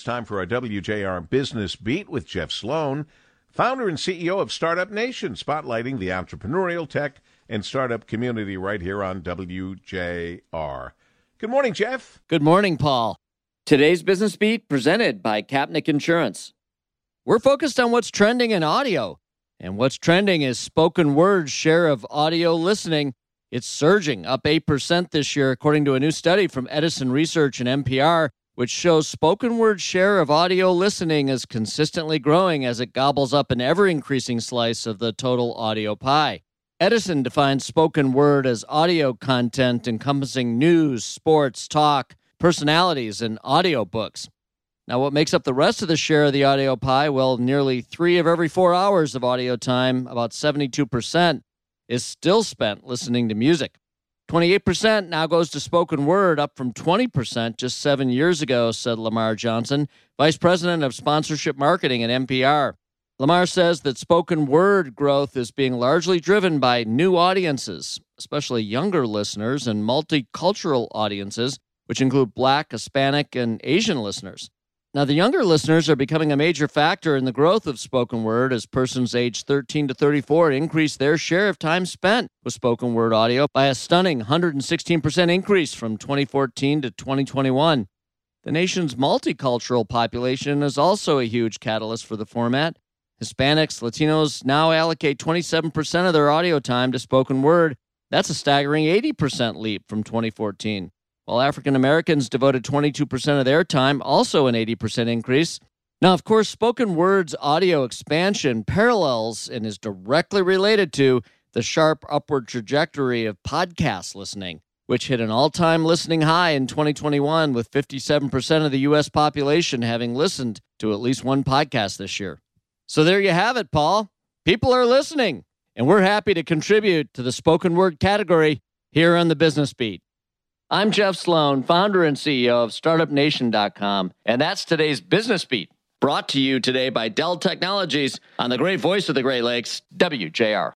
It's time for our WJR Business Beat with Jeff Sloan, founder and CEO of Startup Nation, spotlighting the entrepreneurial tech and startup community right here on WJR. Good morning, Jeff. Good morning, Paul. Today's Business Beat presented by Kapnick Insurance. We're focused on what's trending in audio, and what's trending is spoken word share of audio listening. It's surging up 8% this year, according to a new study from Edison Research and NPR which shows spoken word share of audio listening is consistently growing as it gobbles up an ever increasing slice of the total audio pie. Edison defines spoken word as audio content encompassing news, sports, talk, personalities, and audiobooks. Now, what makes up the rest of the share of the audio pie? Well, nearly three of every four hours of audio time, about 72%, is still spent listening to music. 28% now goes to spoken word, up from 20% just seven years ago, said Lamar Johnson, Vice President of Sponsorship Marketing at NPR. Lamar says that spoken word growth is being largely driven by new audiences, especially younger listeners and multicultural audiences, which include Black, Hispanic, and Asian listeners. Now, the younger listeners are becoming a major factor in the growth of spoken word as persons aged 13 to 34 increase their share of time spent with spoken word audio by a stunning 116% increase from 2014 to 2021. The nation's multicultural population is also a huge catalyst for the format. Hispanics, Latinos now allocate 27% of their audio time to spoken word. That's a staggering 80% leap from 2014 while African Americans devoted 22% of their time, also an 80% increase. Now, of course, spoken word's audio expansion parallels and is directly related to the sharp upward trajectory of podcast listening, which hit an all time listening high in 2021, with 57% of the U.S. population having listened to at least one podcast this year. So there you have it, Paul. People are listening, and we're happy to contribute to the spoken word category here on the Business Beat. I'm Jeff Sloan, founder and CEO of StartupNation.com, and that's today's Business Beat, brought to you today by Dell Technologies on the great voice of the Great Lakes, WJR.